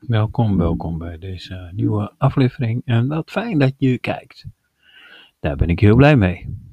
Welkom, welkom bij deze nieuwe aflevering. En wat fijn dat je kijkt. Daar ben ik heel blij mee.